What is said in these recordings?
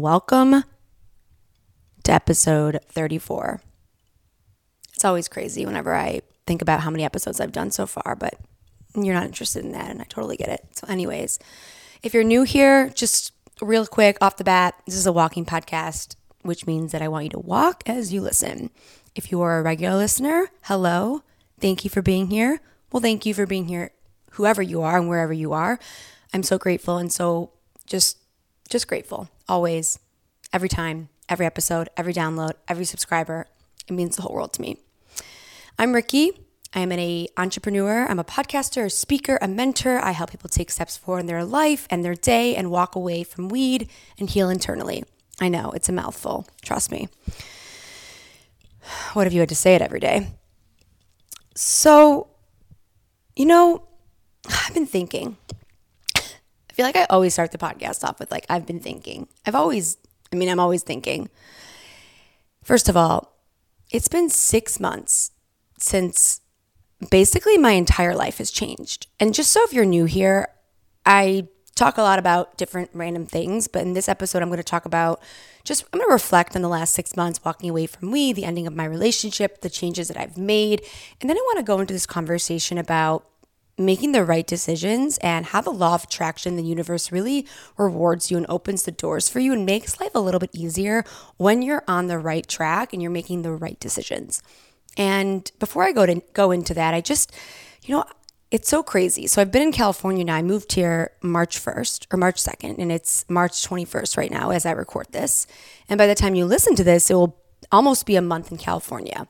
welcome to episode 34. It's always crazy whenever I think about how many episodes I've done so far, but you're not interested in that, and I totally get it. So, anyways, if you're new here, just real quick off the bat, this is a walking podcast, which means that I want you to walk as you listen. If you are a regular listener, hello. Thank you for being here. Well, thank you for being here, whoever you are and wherever you are. I'm so grateful and so just just grateful always, every time, every episode, every download, every subscriber. It means the whole world to me. I'm Ricky. I am an entrepreneur. I'm a podcaster, a speaker, a mentor. I help people take steps forward in their life and their day and walk away from weed and heal internally. I know it's a mouthful. Trust me. What if you had to say it every day? So, you know, I've been thinking. Feel like I always start the podcast off with like, I've been thinking. I've always, I mean, I'm always thinking. First of all, it's been six months since basically my entire life has changed. And just so if you're new here, I talk a lot about different random things, but in this episode, I'm going to talk about just, I'm going to reflect on the last six months walking away from weed, the ending of my relationship, the changes that I've made. And then I want to go into this conversation about making the right decisions and how the law of attraction, the universe really rewards you and opens the doors for you and makes life a little bit easier when you're on the right track and you're making the right decisions. And before I go to go into that, I just, you know, it's so crazy. So I've been in California now. I moved here March 1st or March 2nd, and it's March 21st right now as I record this. And by the time you listen to this, it will almost be a month in California.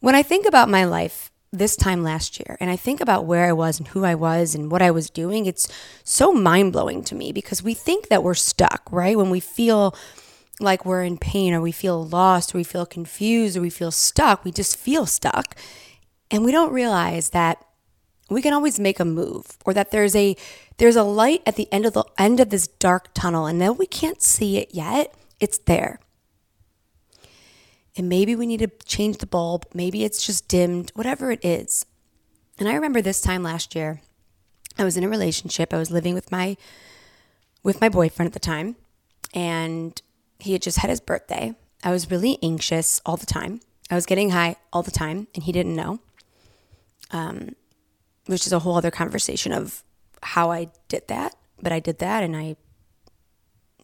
When I think about my life this time last year and I think about where I was and who I was and what I was doing, it's so mind blowing to me because we think that we're stuck, right? When we feel like we're in pain or we feel lost or we feel confused or we feel stuck, we just feel stuck. And we don't realize that we can always make a move or that there's a there's a light at the end of the end of this dark tunnel and though we can't see it yet, it's there. And maybe we need to change the bulb, maybe it's just dimmed, whatever it is. And I remember this time last year, I was in a relationship. I was living with my with my boyfriend at the time, and he had just had his birthday. I was really anxious all the time. I was getting high all the time, and he didn't know. Um, which is a whole other conversation of how I did that. But I did that, and I.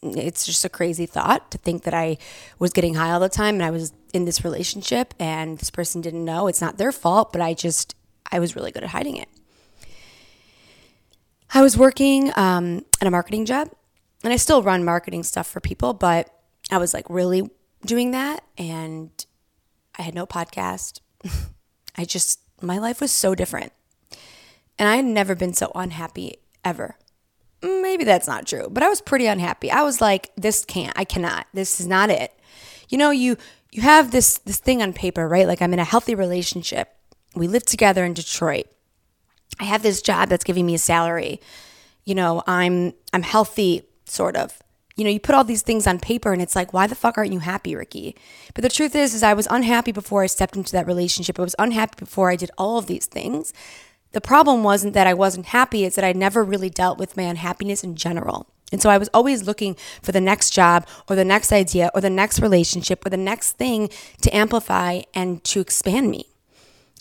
It's just a crazy thought to think that I was getting high all the time, and I was in this relationship, and this person didn't know. It's not their fault, but I just I was really good at hiding it. I was working um, at a marketing job, and I still run marketing stuff for people, but I was like really doing that, and I had no podcast. I just my life was so different. And I had never been so unhappy ever. Maybe that's not true, but I was pretty unhappy. I was like, this can't, I cannot. This is not it. You know, you you have this this thing on paper, right? Like I'm in a healthy relationship. We live together in Detroit. I have this job that's giving me a salary. You know, I'm I'm healthy sort of. You know, you put all these things on paper and it's like, why the fuck aren't you happy, Ricky? But the truth is is I was unhappy before I stepped into that relationship. I was unhappy before I did all of these things. The problem wasn't that I wasn't happy, it's that I never really dealt with my unhappiness in general. And so I was always looking for the next job or the next idea or the next relationship or the next thing to amplify and to expand me.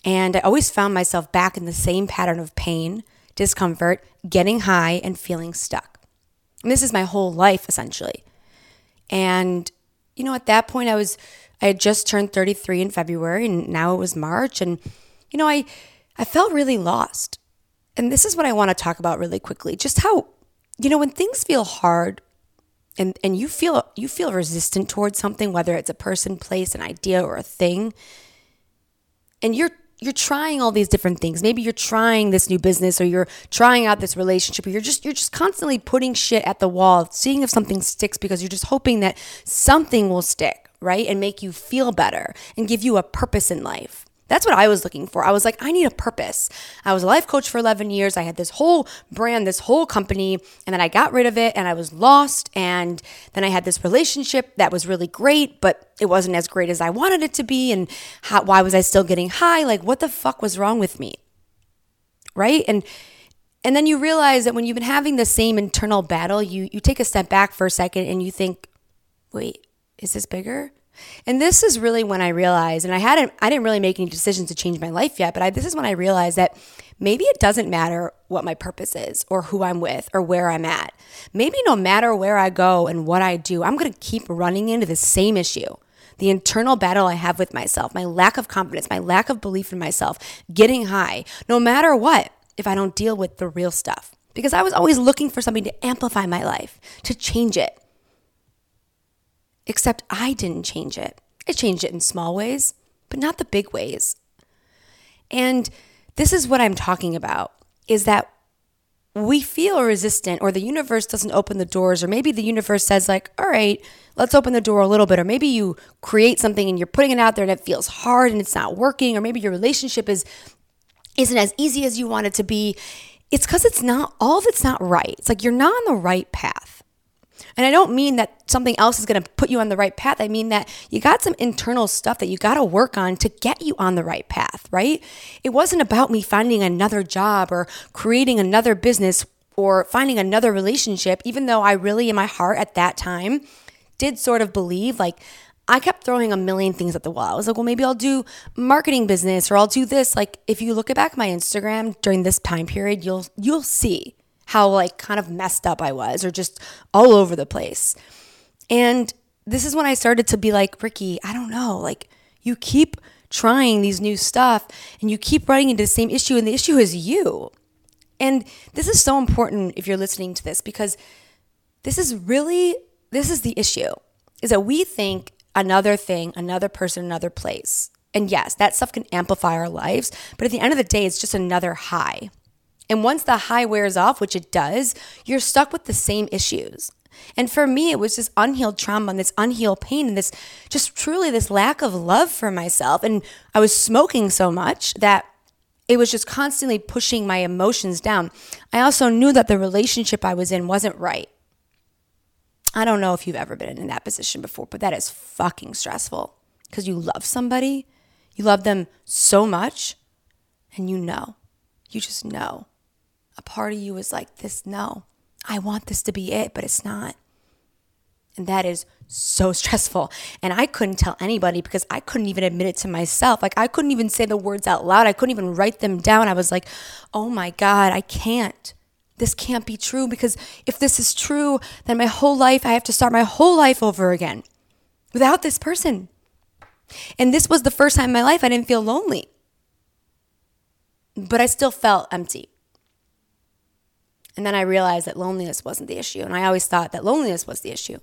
And I always found myself back in the same pattern of pain, discomfort, getting high, and feeling stuck. And this is my whole life essentially. And, you know, at that point, I was, I had just turned 33 in February and now it was March. And, you know, I, I felt really lost. And this is what I want to talk about really quickly. Just how, you know, when things feel hard and, and you feel you feel resistant towards something, whether it's a person, place, an idea, or a thing, and you're you're trying all these different things. Maybe you're trying this new business or you're trying out this relationship or you're just you're just constantly putting shit at the wall, seeing if something sticks because you're just hoping that something will stick, right? And make you feel better and give you a purpose in life. That's what I was looking for. I was like, I need a purpose. I was a life coach for 11 years. I had this whole brand, this whole company, and then I got rid of it and I was lost. And then I had this relationship that was really great, but it wasn't as great as I wanted it to be. And how, why was I still getting high? Like, what the fuck was wrong with me? Right. And And then you realize that when you've been having the same internal battle, you you take a step back for a second and you think, "Wait, is this bigger?" And this is really when I realized, and I hadn't, I didn't really make any decisions to change my life yet, but I, this is when I realized that maybe it doesn't matter what my purpose is or who I'm with or where I'm at. Maybe no matter where I go and what I do, I'm going to keep running into the same issue. The internal battle I have with myself, my lack of confidence, my lack of belief in myself, getting high, no matter what, if I don't deal with the real stuff. Because I was always looking for something to amplify my life, to change it. Except I didn't change it. I changed it in small ways, but not the big ways. And this is what I'm talking about is that we feel resistant or the universe doesn't open the doors or maybe the universe says like all right let's open the door a little bit or maybe you create something and you're putting it out there and it feels hard and it's not working or maybe your relationship is isn't as easy as you want it to be it's because it's not all of it's not right it's like you're not on the right path and I don't mean that something else is going to put you on the right path. I mean that you got some internal stuff that you got to work on to get you on the right path, right? It wasn't about me finding another job or creating another business or finding another relationship, even though I really, in my heart at that time, did sort of believe like, I kept throwing a million things at the wall. I was like, well, maybe I'll do marketing business or I'll do this. Like if you look at back my Instagram during this time period, you'll you'll see how like kind of messed up I was or just all over the place. And this is when I started to be like, Ricky, I don't know. Like you keep trying these new stuff and you keep running into the same issue and the issue is you. And this is so important if you're listening to this because this is really this is the issue is that we think another thing, another person, another place. And yes, that stuff can amplify our lives, but at the end of the day it's just another high. And once the high wears off, which it does, you're stuck with the same issues. And for me, it was this unhealed trauma and this unhealed pain and this just truly this lack of love for myself. And I was smoking so much that it was just constantly pushing my emotions down. I also knew that the relationship I was in wasn't right. I don't know if you've ever been in that position before, but that is fucking stressful because you love somebody, you love them so much, and you know, you just know a part of you is like, this, no, I want this to be it, but it's not. And that is so stressful. And I couldn't tell anybody because I couldn't even admit it to myself. Like, I couldn't even say the words out loud. I couldn't even write them down. I was like, oh my God, I can't. This can't be true because if this is true, then my whole life, I have to start my whole life over again without this person. And this was the first time in my life I didn't feel lonely. But I still felt empty. And then I realized that loneliness wasn't the issue. And I always thought that loneliness was the issue.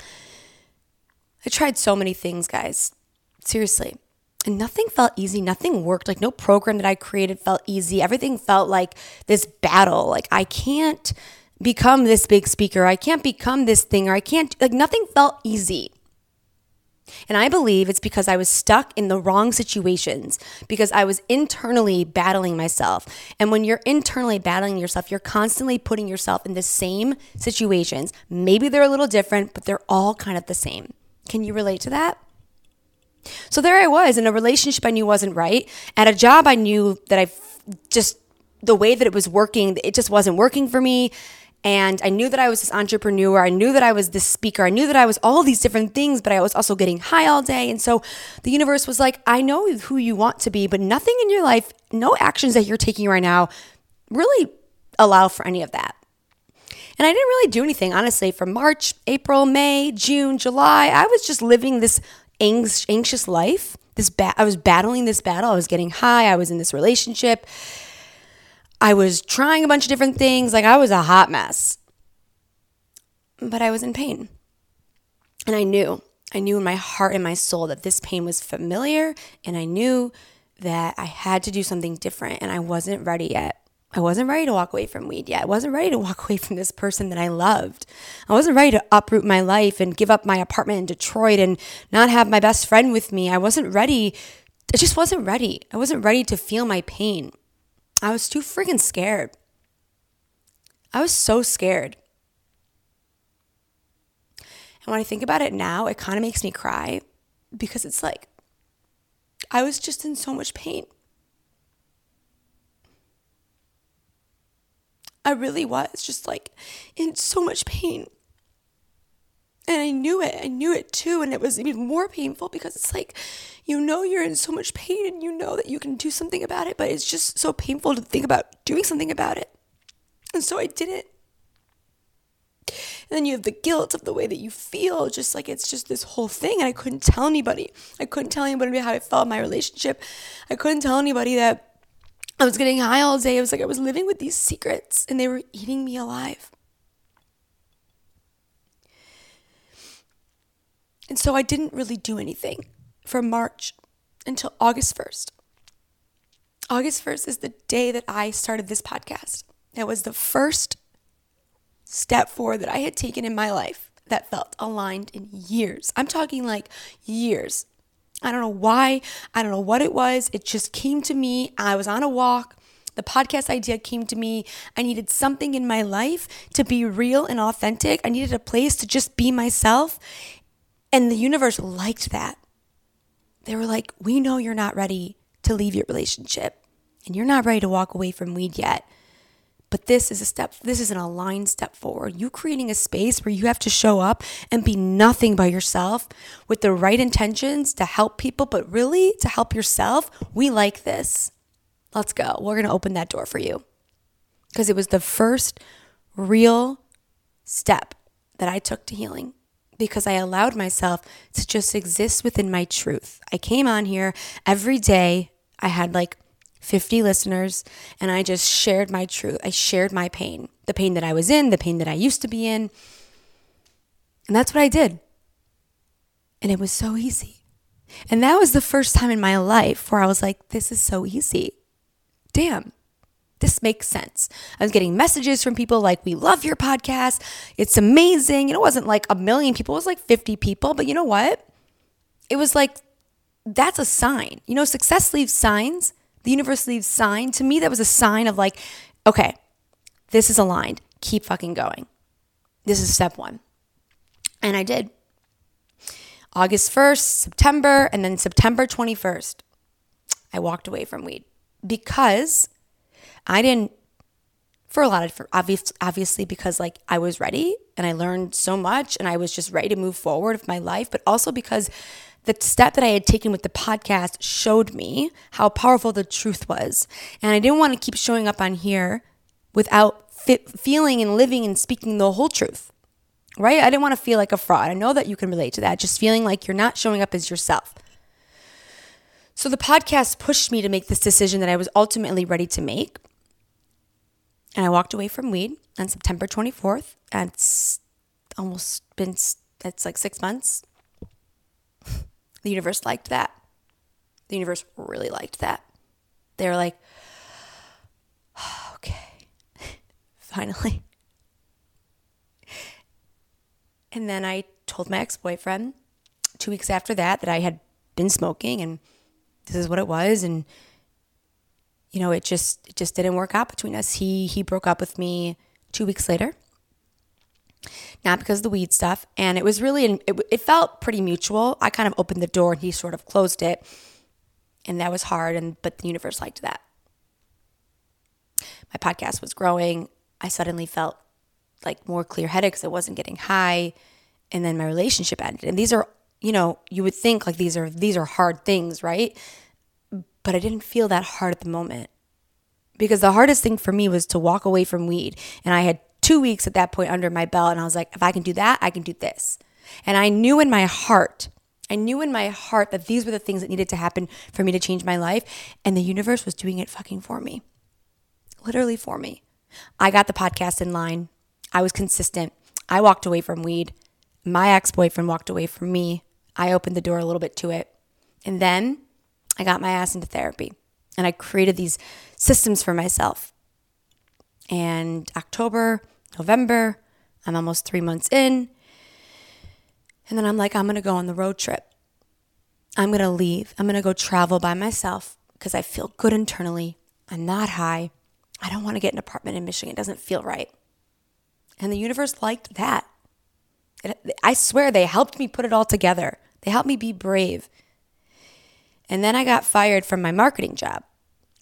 I tried so many things, guys. Seriously. And nothing felt easy. Nothing worked. Like, no program that I created felt easy. Everything felt like this battle. Like, I can't become this big speaker. I can't become this thing, or I can't, like, nothing felt easy. And I believe it's because I was stuck in the wrong situations, because I was internally battling myself. And when you're internally battling yourself, you're constantly putting yourself in the same situations. Maybe they're a little different, but they're all kind of the same. Can you relate to that? So there I was in a relationship I knew wasn't right, at a job I knew that I just, the way that it was working, it just wasn't working for me. And I knew that I was this entrepreneur. I knew that I was this speaker. I knew that I was all these different things, but I was also getting high all day. And so the universe was like, I know who you want to be, but nothing in your life, no actions that you're taking right now really allow for any of that. And I didn't really do anything, honestly, from March, April, May, June, July. I was just living this anxious life. This ba- I was battling this battle. I was getting high. I was in this relationship. I was trying a bunch of different things. Like I was a hot mess. But I was in pain. And I knew, I knew in my heart and my soul that this pain was familiar. And I knew that I had to do something different. And I wasn't ready yet. I wasn't ready to walk away from weed yet. I wasn't ready to walk away from this person that I loved. I wasn't ready to uproot my life and give up my apartment in Detroit and not have my best friend with me. I wasn't ready. I just wasn't ready. I wasn't ready to feel my pain. I was too freaking scared. I was so scared. And when I think about it now, it kind of makes me cry because it's like I was just in so much pain. I really was just like in so much pain. And I knew it. I knew it too. And it was even more painful because it's like, you know, you're in so much pain and you know that you can do something about it, but it's just so painful to think about doing something about it. And so I didn't. And then you have the guilt of the way that you feel, just like it's just this whole thing. And I couldn't tell anybody. I couldn't tell anybody how I felt in my relationship. I couldn't tell anybody that I was getting high all day. It was like I was living with these secrets and they were eating me alive. And so I didn't really do anything from March until August 1st. August 1st is the day that I started this podcast. It was the first step forward that I had taken in my life that felt aligned in years. I'm talking like years. I don't know why. I don't know what it was. It just came to me. I was on a walk. The podcast idea came to me. I needed something in my life to be real and authentic. I needed a place to just be myself. And the universe liked that. They were like, We know you're not ready to leave your relationship and you're not ready to walk away from weed yet. But this is a step, this is an aligned step forward. You creating a space where you have to show up and be nothing by yourself with the right intentions to help people, but really to help yourself. We like this. Let's go. We're going to open that door for you. Because it was the first real step that I took to healing because I allowed myself to just exist within my truth. I came on here every day. I had like 50 listeners, and I just shared my truth. I shared my pain, the pain that I was in, the pain that I used to be in. And that's what I did. And it was so easy. And that was the first time in my life where I was like, this is so easy. Damn, this makes sense. I was getting messages from people like, we love your podcast. It's amazing. And it wasn't like a million people, it was like 50 people. But you know what? It was like, that's a sign. You know, success leaves signs the universe leaves sign. To me, that was a sign of like, okay, this is aligned. Keep fucking going. This is step one. And I did. August 1st, September, and then September 21st, I walked away from weed because I didn't, for a lot of, for obvious, obviously, because like I was ready and I learned so much and I was just ready to move forward with my life, but also because the step that I had taken with the podcast showed me how powerful the truth was. And I didn't want to keep showing up on here without feeling and living and speaking the whole truth, right? I didn't want to feel like a fraud. I know that you can relate to that, just feeling like you're not showing up as yourself. So the podcast pushed me to make this decision that I was ultimately ready to make. And I walked away from weed on September 24th. And it's almost been, it's like six months the universe liked that. The universe really liked that. They were like, okay, finally. And then I told my ex boyfriend two weeks after that that I had been smoking and this is what it was. And, you know, it just, it just didn't work out between us. He, he broke up with me two weeks later not because of the weed stuff. And it was really, it, it felt pretty mutual. I kind of opened the door and he sort of closed it. And that was hard. And, but the universe liked that. My podcast was growing. I suddenly felt like more clear headed because I wasn't getting high. And then my relationship ended. And these are, you know, you would think like these are, these are hard things, right? But I didn't feel that hard at the moment because the hardest thing for me was to walk away from weed. And I had two weeks at that point under my belt. And I was like, if I can do that, I can do this. And I knew in my heart, I knew in my heart that these were the things that needed to happen for me to change my life. And the universe was doing it fucking for me, literally for me. I got the podcast in line. I was consistent. I walked away from weed. My ex boyfriend walked away from me. I opened the door a little bit to it. And then I got my ass into therapy and I created these systems for myself. And October, November. I'm almost three months in. And then I'm like, I'm going to go on the road trip. I'm going to leave. I'm going to go travel by myself because I feel good internally. I'm not high. I don't want to get an apartment in Michigan. It doesn't feel right. And the universe liked that. It, I swear they helped me put it all together. They helped me be brave. And then I got fired from my marketing job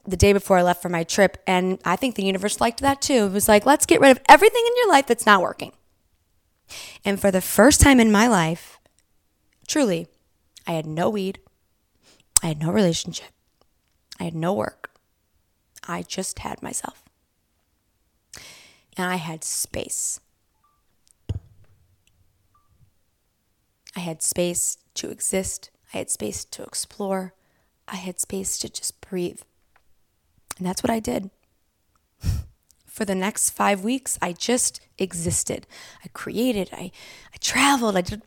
the day before I left for my trip. And I think the universe liked that too. It was like, let's get rid of everything in your life that's not working. And for the first time in my life, truly, I had no weed, I had no relationship, I had no work. I just had myself. And I had space. I had space to exist. I had space to explore. I had space to just breathe. And that's what I did. For the next five weeks, I just existed. I created, I, I traveled, I did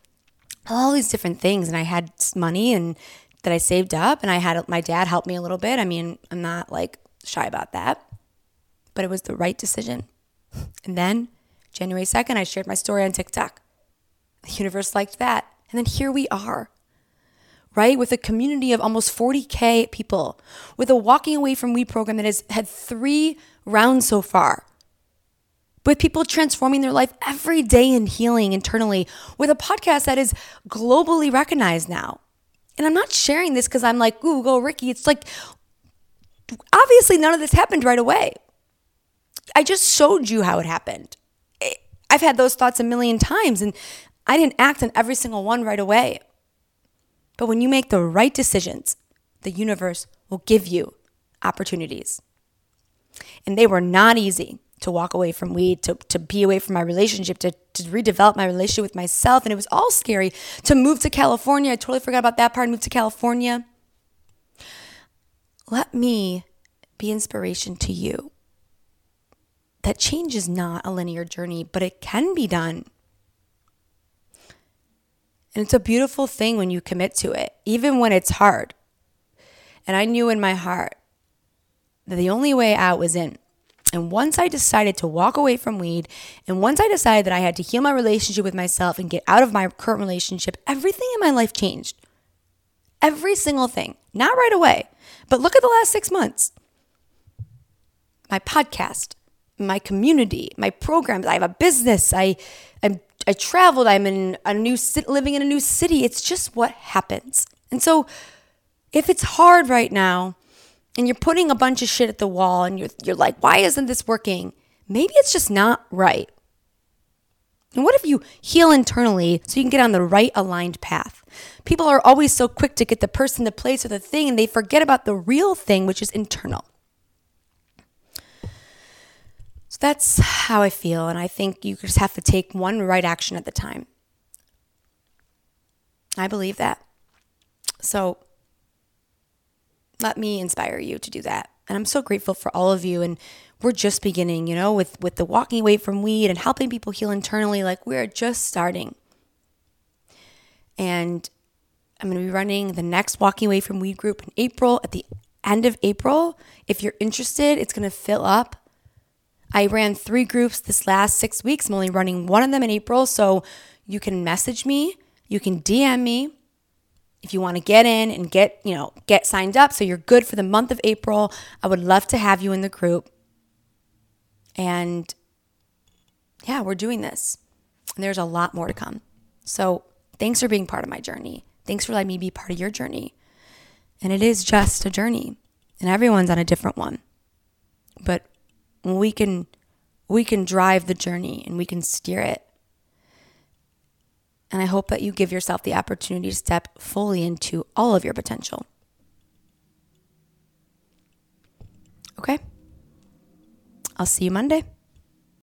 all these different things. And I had money and that I saved up, and I had my dad help me a little bit. I mean, I'm not like shy about that, but it was the right decision. And then January 2nd, I shared my story on TikTok. The universe liked that. And then here we are, right? With a community of almost 40K people, with a walking away from weed program that has had three rounds so far, with people transforming their life every day and healing internally, with a podcast that is globally recognized now. And I'm not sharing this because I'm like, ooh, go Ricky. It's like, obviously, none of this happened right away. I just showed you how it happened. I've had those thoughts a million times, and I didn't act on every single one right away. But when you make the right decisions, the universe will give you opportunities. And they were not easy to walk away from weed, to, to be away from my relationship, to, to redevelop my relationship with myself. And it was all scary to move to California. I totally forgot about that part, move to California. Let me be inspiration to you. That change is not a linear journey, but it can be done. And it's a beautiful thing when you commit to it, even when it's hard. And I knew in my heart that the only way out was in. And once I decided to walk away from weed, and once I decided that I had to heal my relationship with myself and get out of my current relationship, everything in my life changed. Every single thing. Not right away, but look at the last six months. My podcast, my community, my programs. I have a business. I, I, I traveled. I'm in a new city, living in a new city. It's just what happens. And so, if it's hard right now, and you're putting a bunch of shit at the wall and you're, you're like, why isn't this working? Maybe it's just not right. And what if you heal internally so you can get on the right aligned path? People are always so quick to get the person, the place, or the thing, and they forget about the real thing, which is internal. So that's how I feel. And I think you just have to take one right action at the time. I believe that. So let me inspire you to do that. And I'm so grateful for all of you. And we're just beginning, you know, with, with the walking away from weed and helping people heal internally. Like we're just starting. And I'm going to be running the next walking away from weed group in April at the end of April. If you're interested, it's going to fill up. I ran three groups this last six weeks. I'm only running one of them in April. So you can message me, you can DM me if you want to get in and get, you know, get signed up so you're good for the month of April, I would love to have you in the group. And yeah, we're doing this. And there's a lot more to come. So, thanks for being part of my journey. Thanks for letting me be part of your journey. And it is just a journey, and everyone's on a different one. But we can we can drive the journey and we can steer it and I hope that you give yourself the opportunity to step fully into all of your potential. Okay? I'll see you Monday.